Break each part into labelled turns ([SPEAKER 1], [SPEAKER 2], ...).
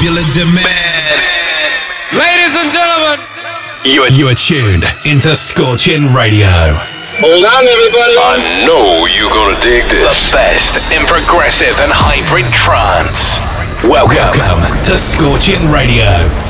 [SPEAKER 1] popular demand.
[SPEAKER 2] Ladies and gentlemen,
[SPEAKER 3] You are,
[SPEAKER 4] You are tuned into Scorchin' Radio.
[SPEAKER 2] hold on, everybody.
[SPEAKER 3] I know you're gonna dig this. The best in progressive and hybrid trance. Welcome.
[SPEAKER 4] Welcome to Scorchin' Radio.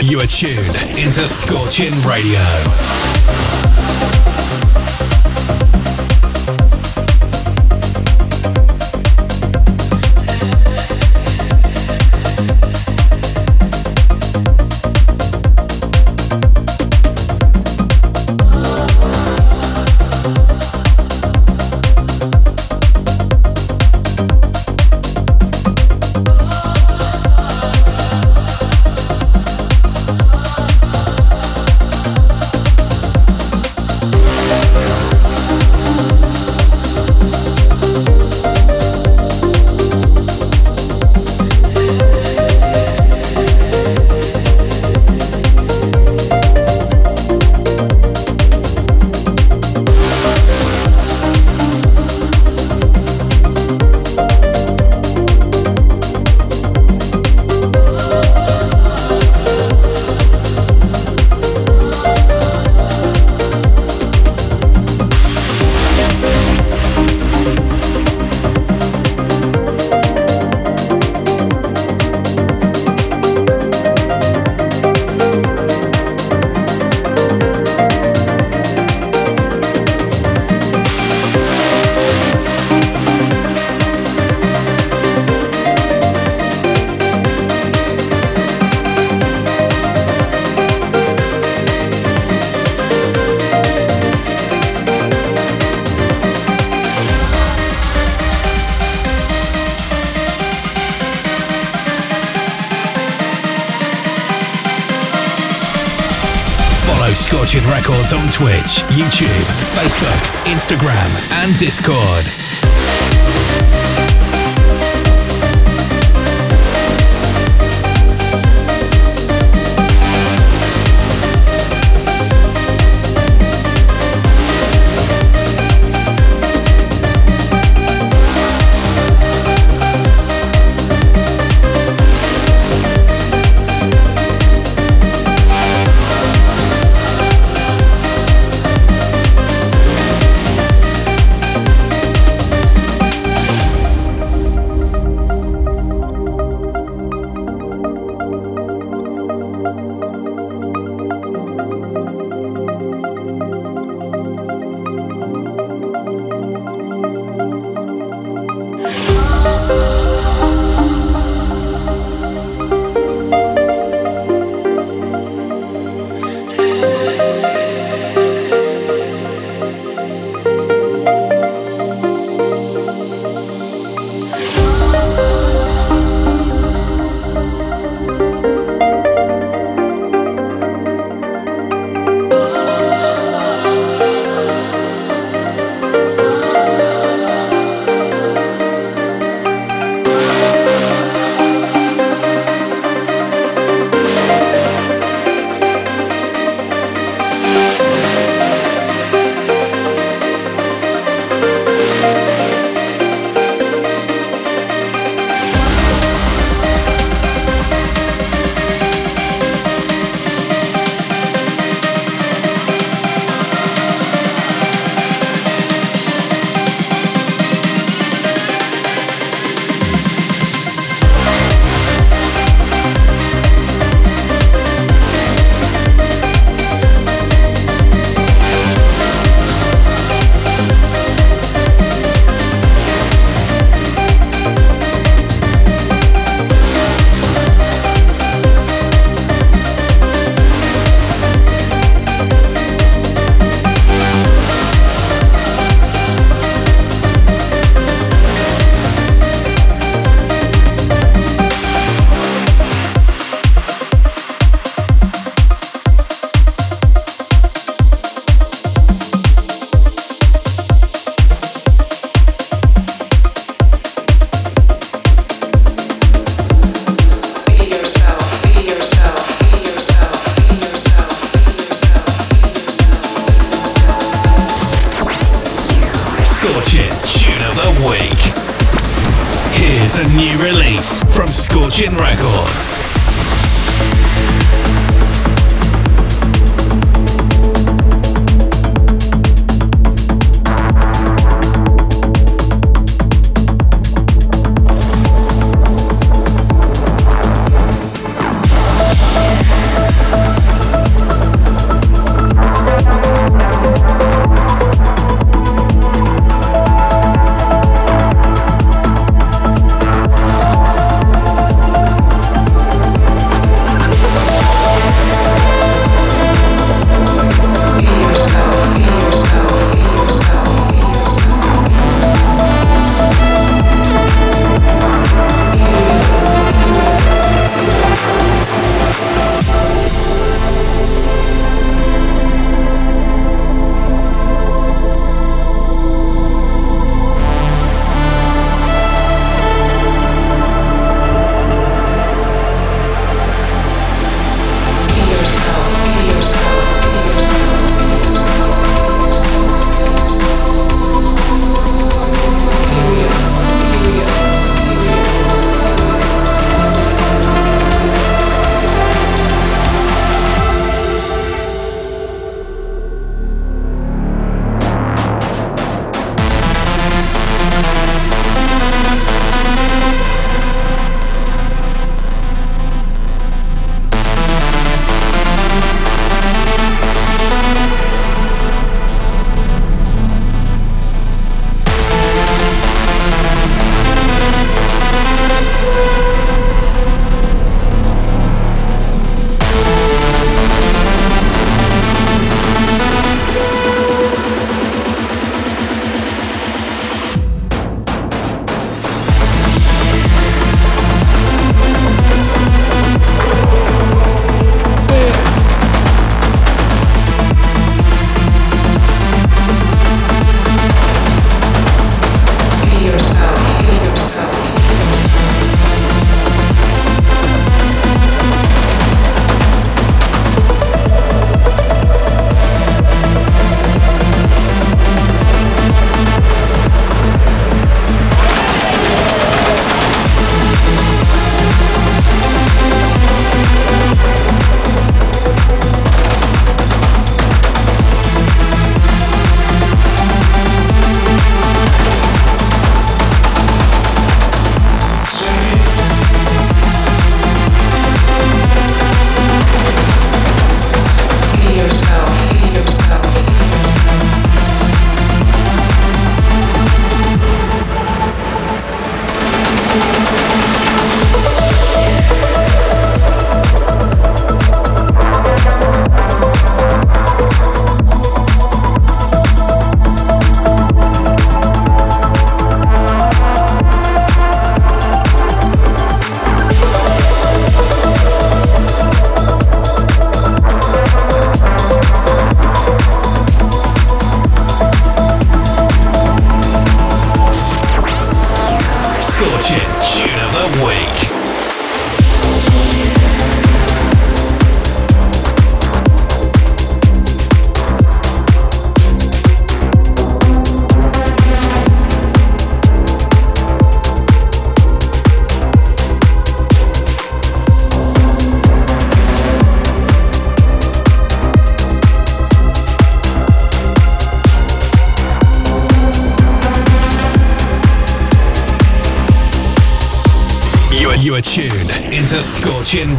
[SPEAKER 4] You are tuned into Scorchin' Radio. Scorchin' Records on Twitch, YouTube, Facebook, Instagram, and Discord.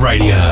[SPEAKER 5] Radio.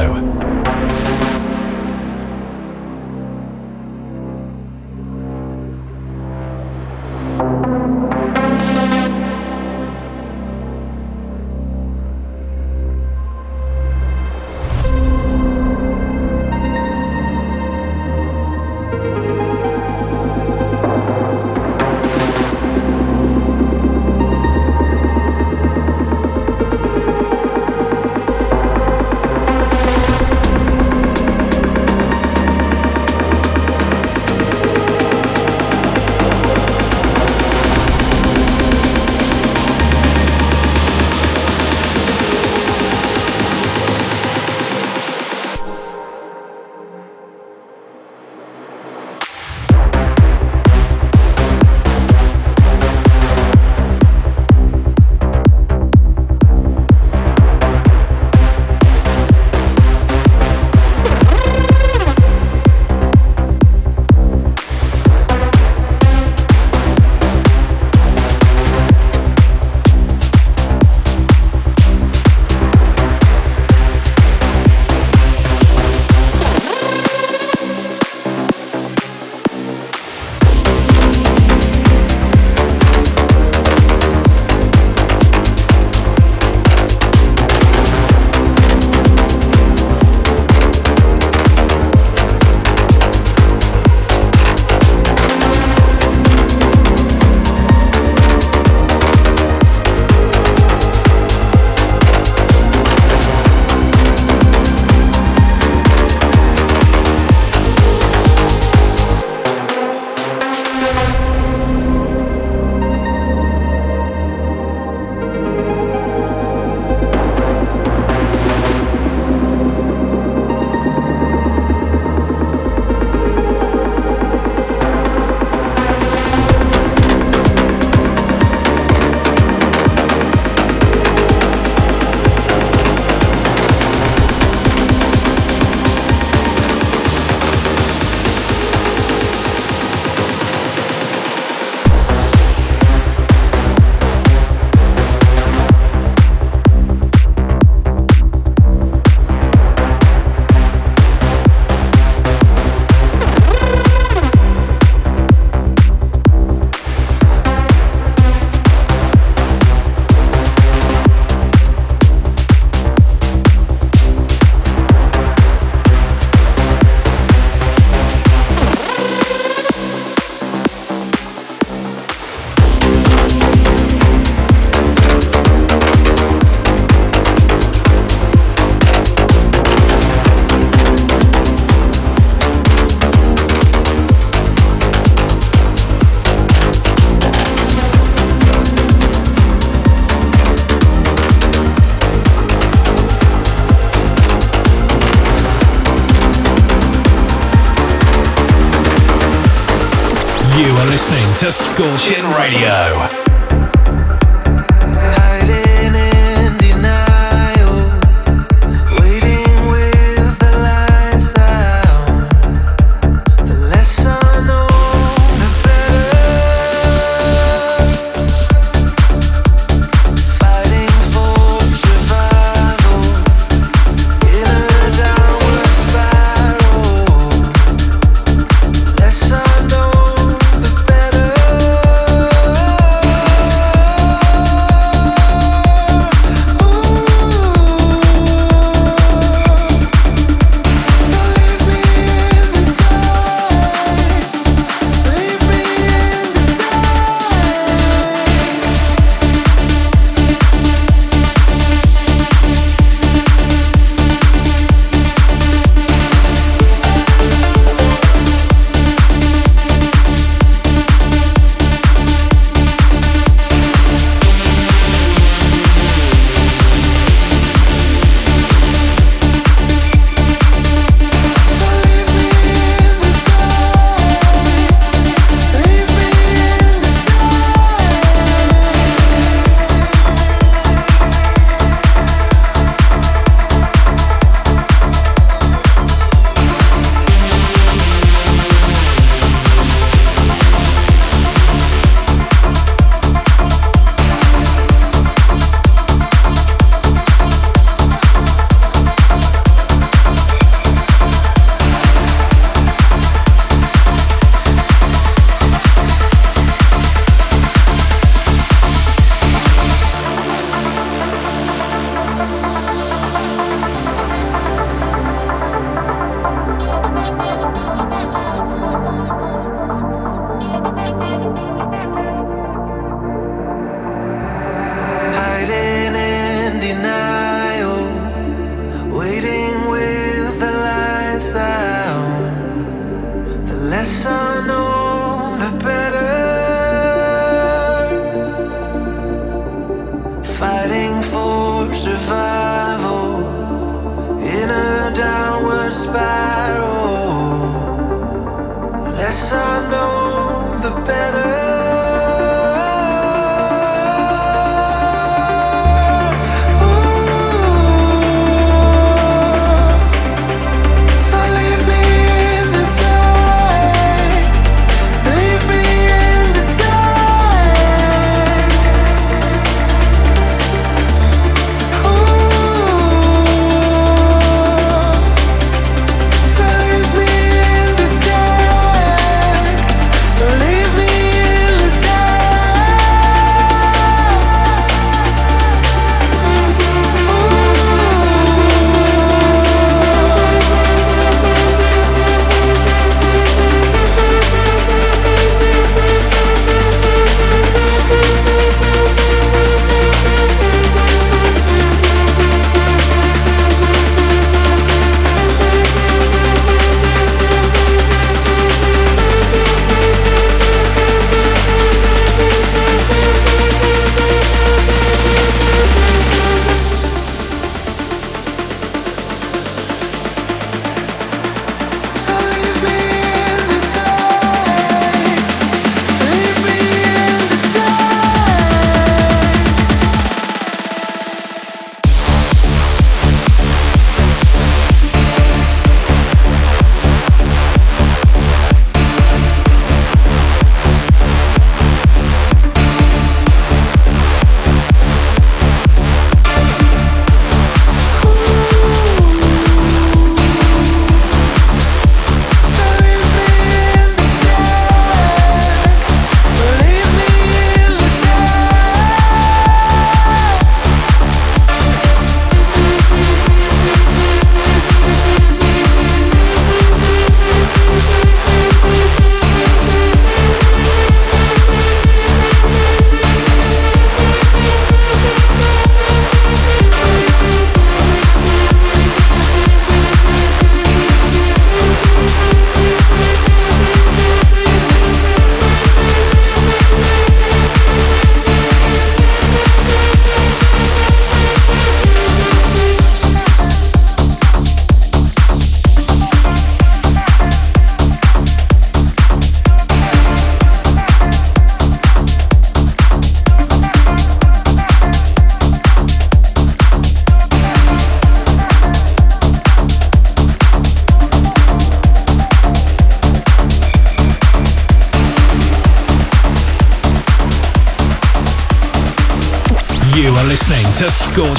[SPEAKER 5] To Scorchin' Radio.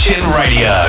[SPEAKER 4] Scorchin' Radio.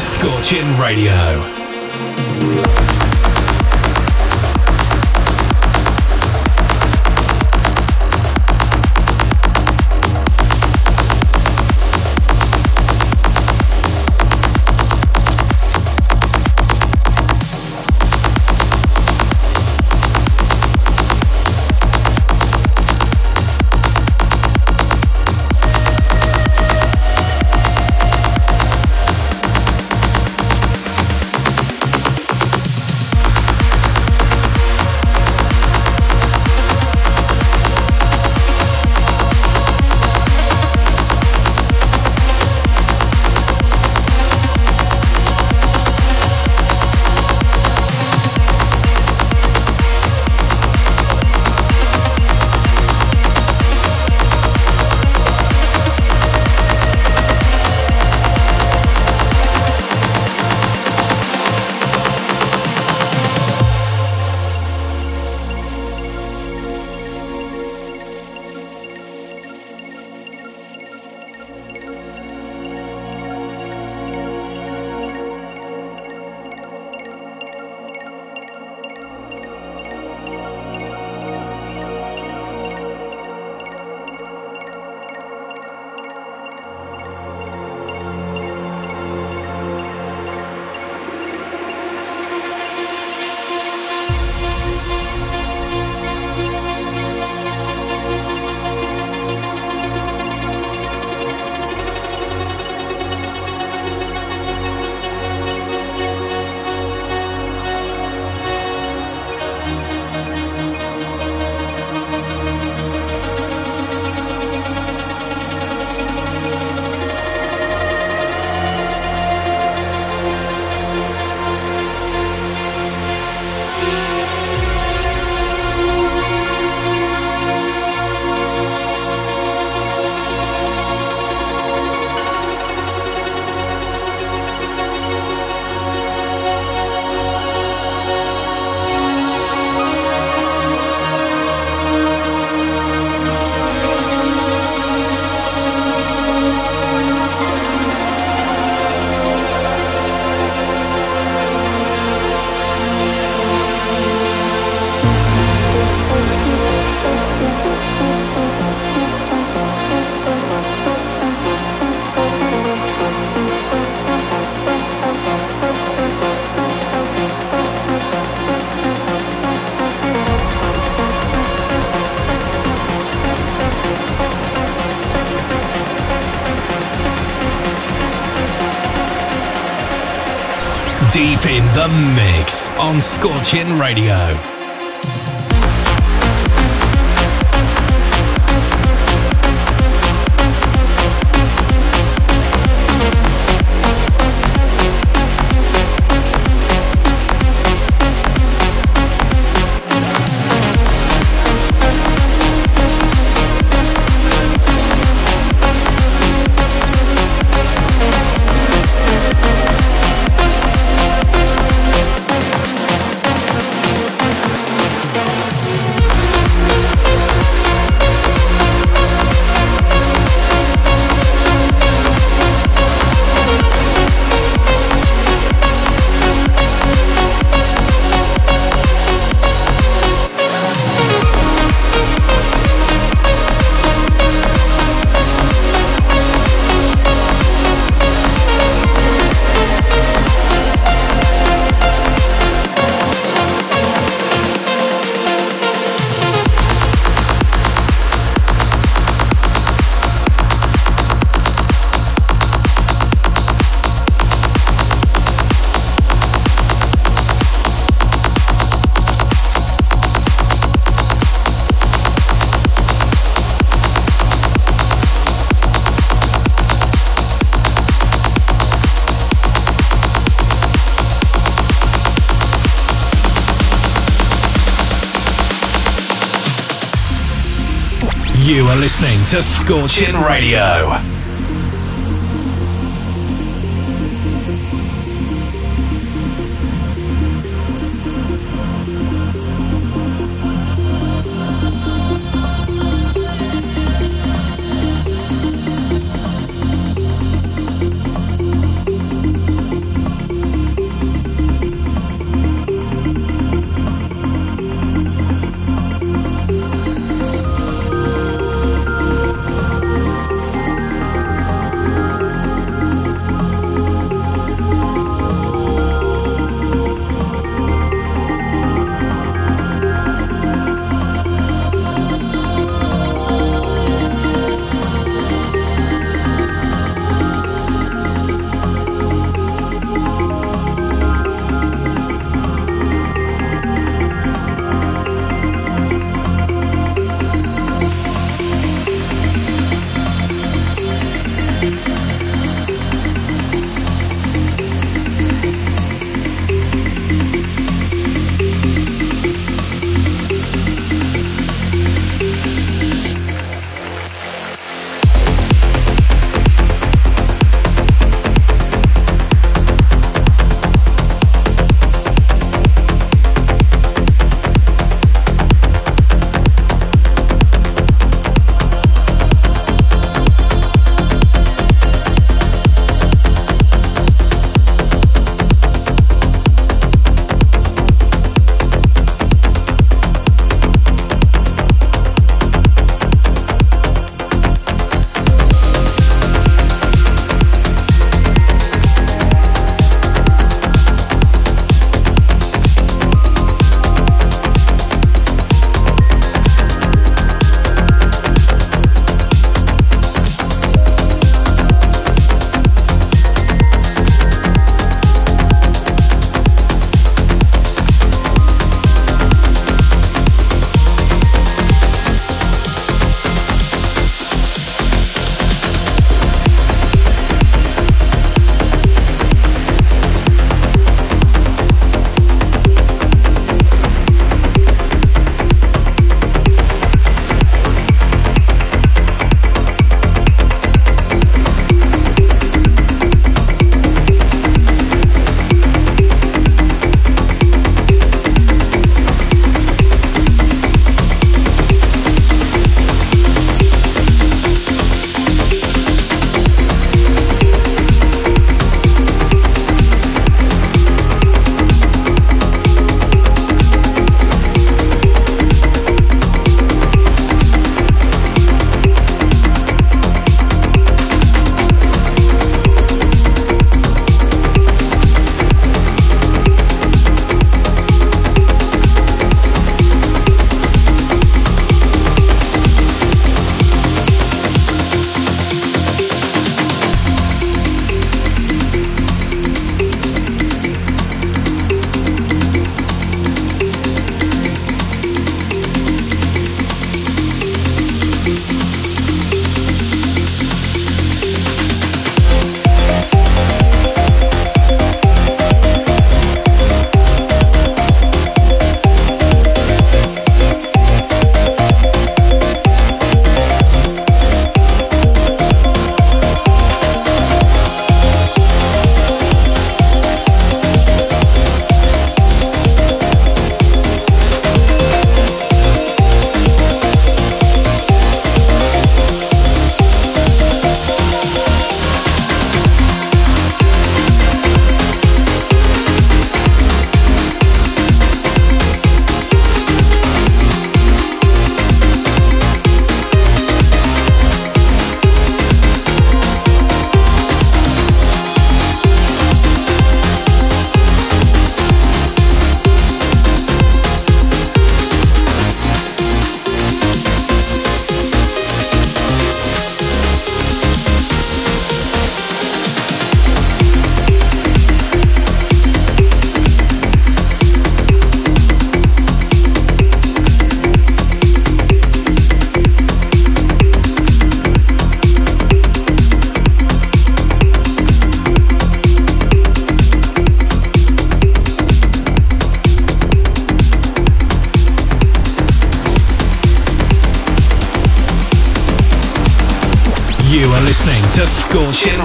[SPEAKER 4] Scorchin' Radio. The mix on Scorchin' Radio. To Scorchin' Radio.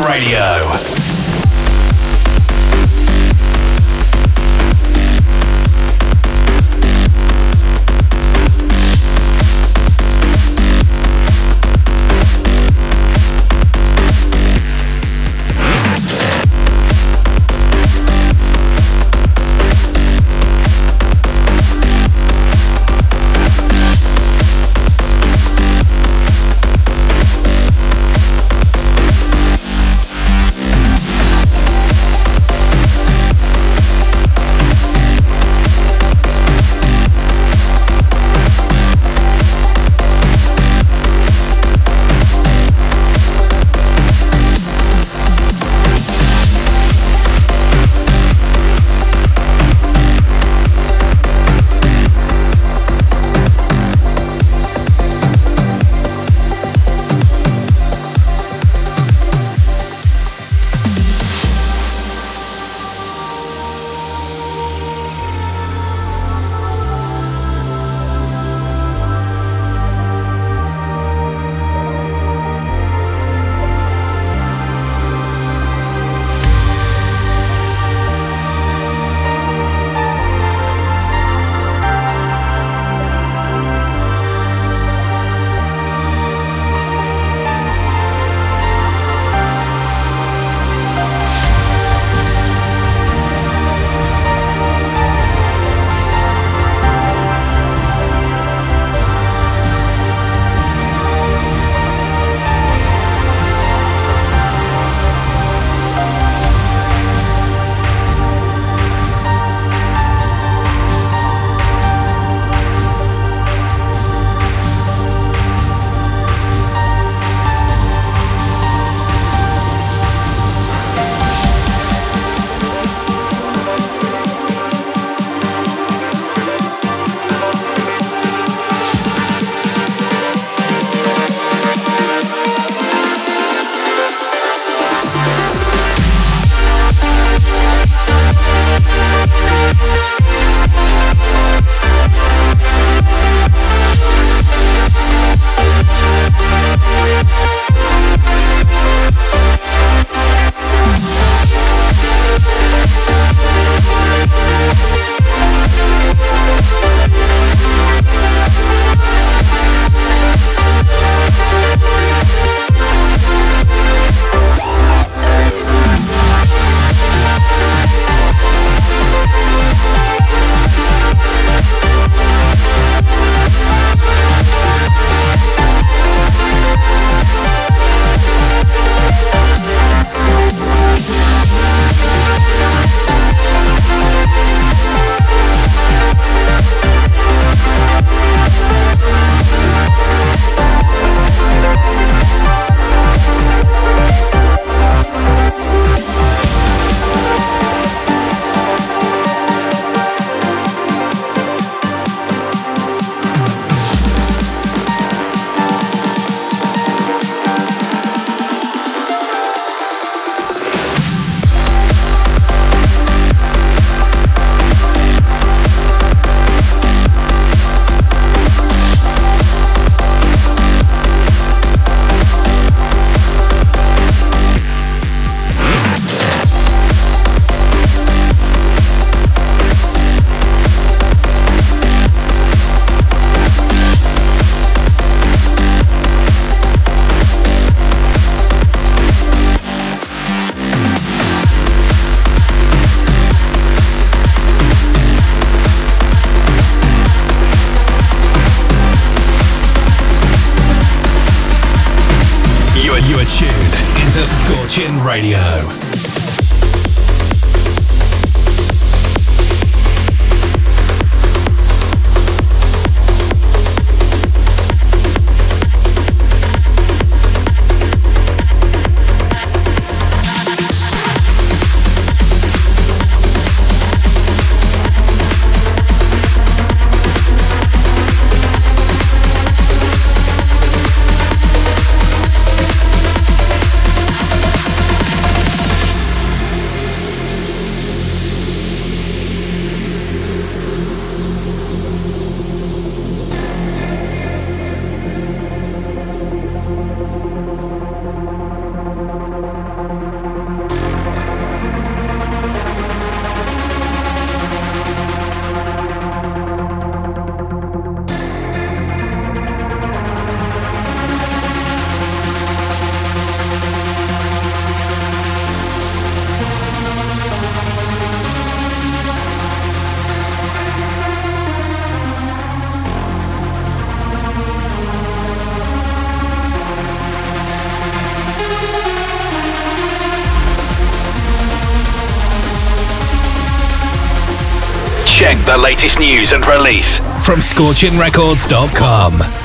[SPEAKER 4] Radio.
[SPEAKER 3] Radio. The latest news and release
[SPEAKER 4] from scorchingrecords.com.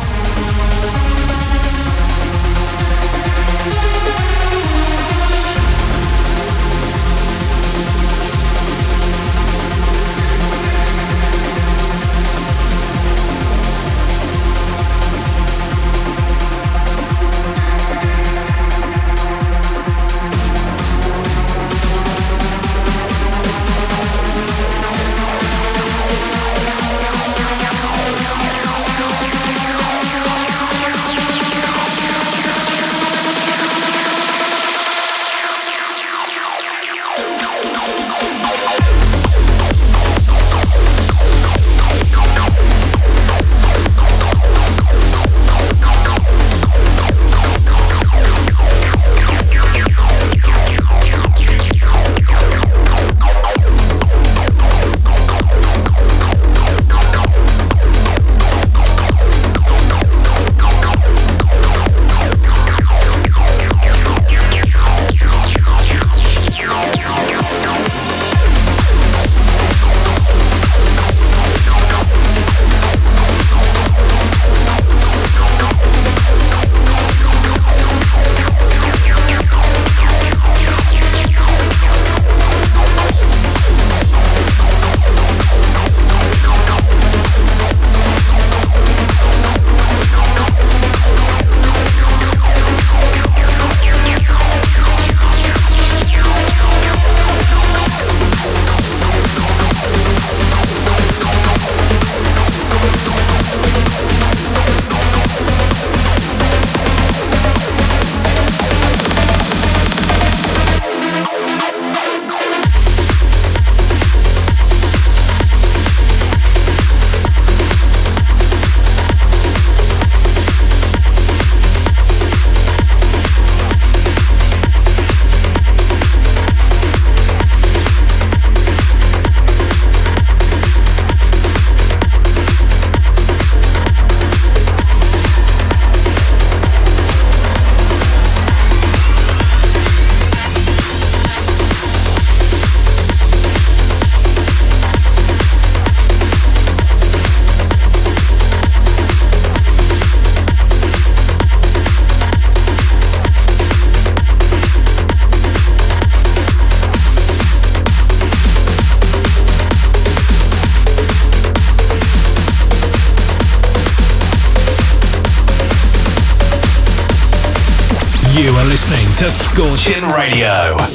[SPEAKER 4] to Radio.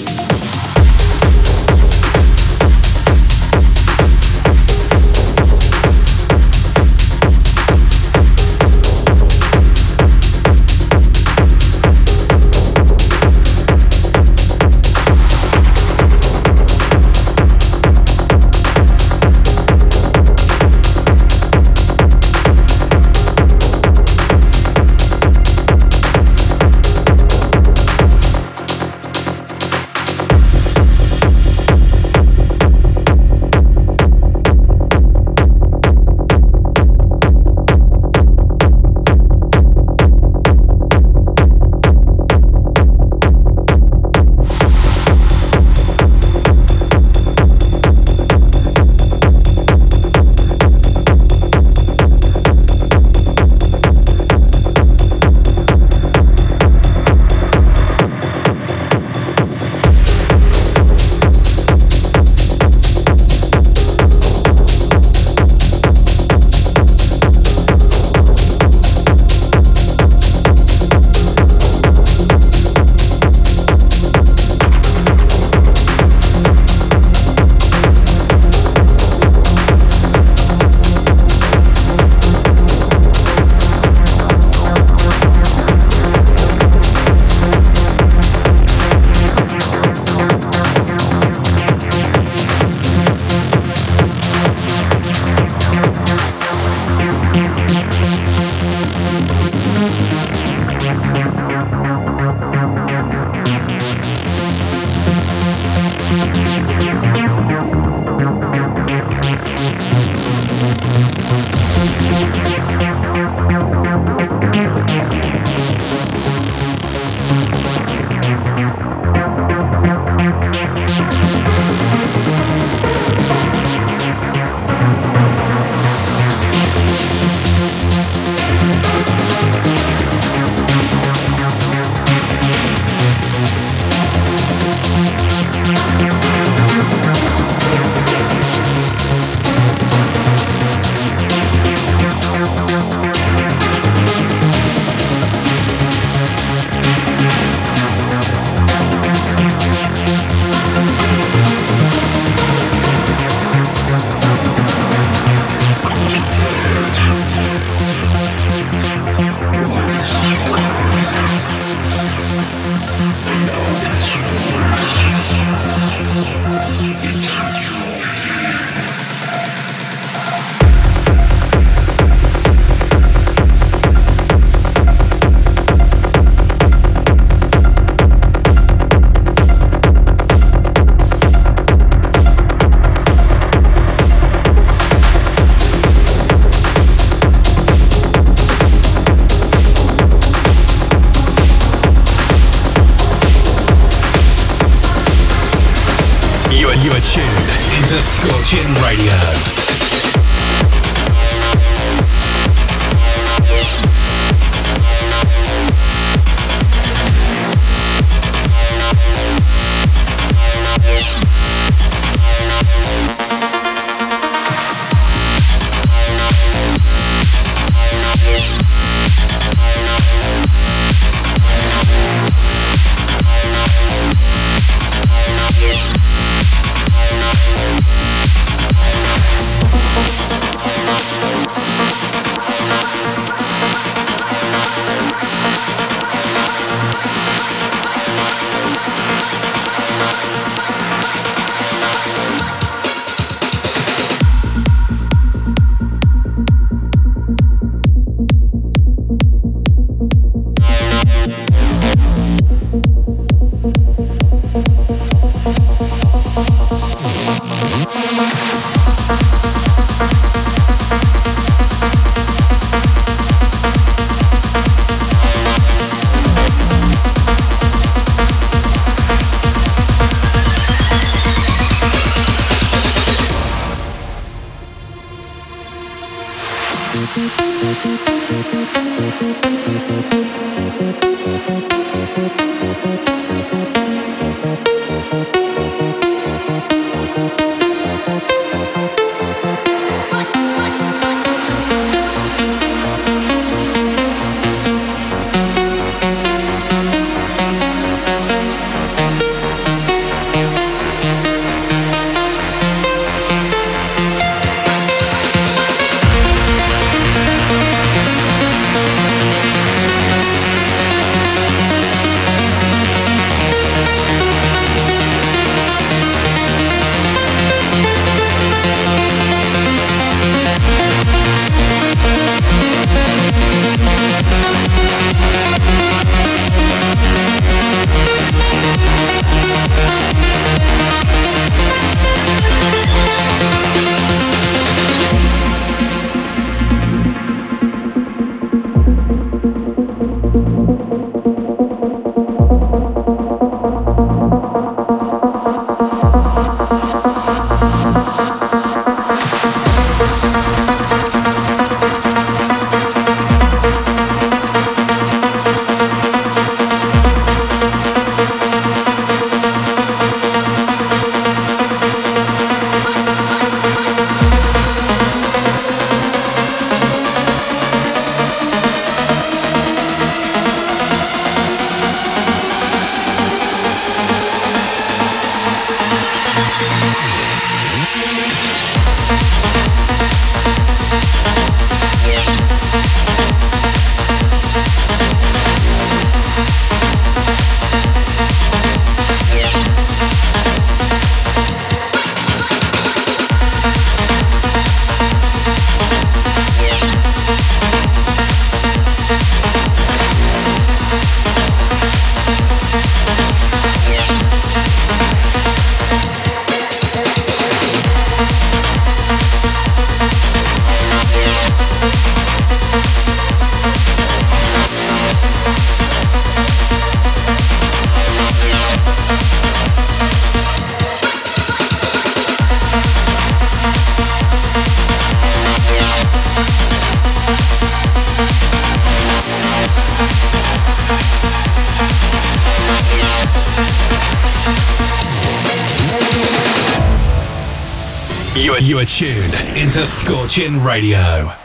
[SPEAKER 4] Into Scorchin' Radio.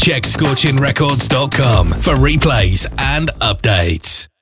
[SPEAKER 4] Check scorchingrecords.com for replays and updates.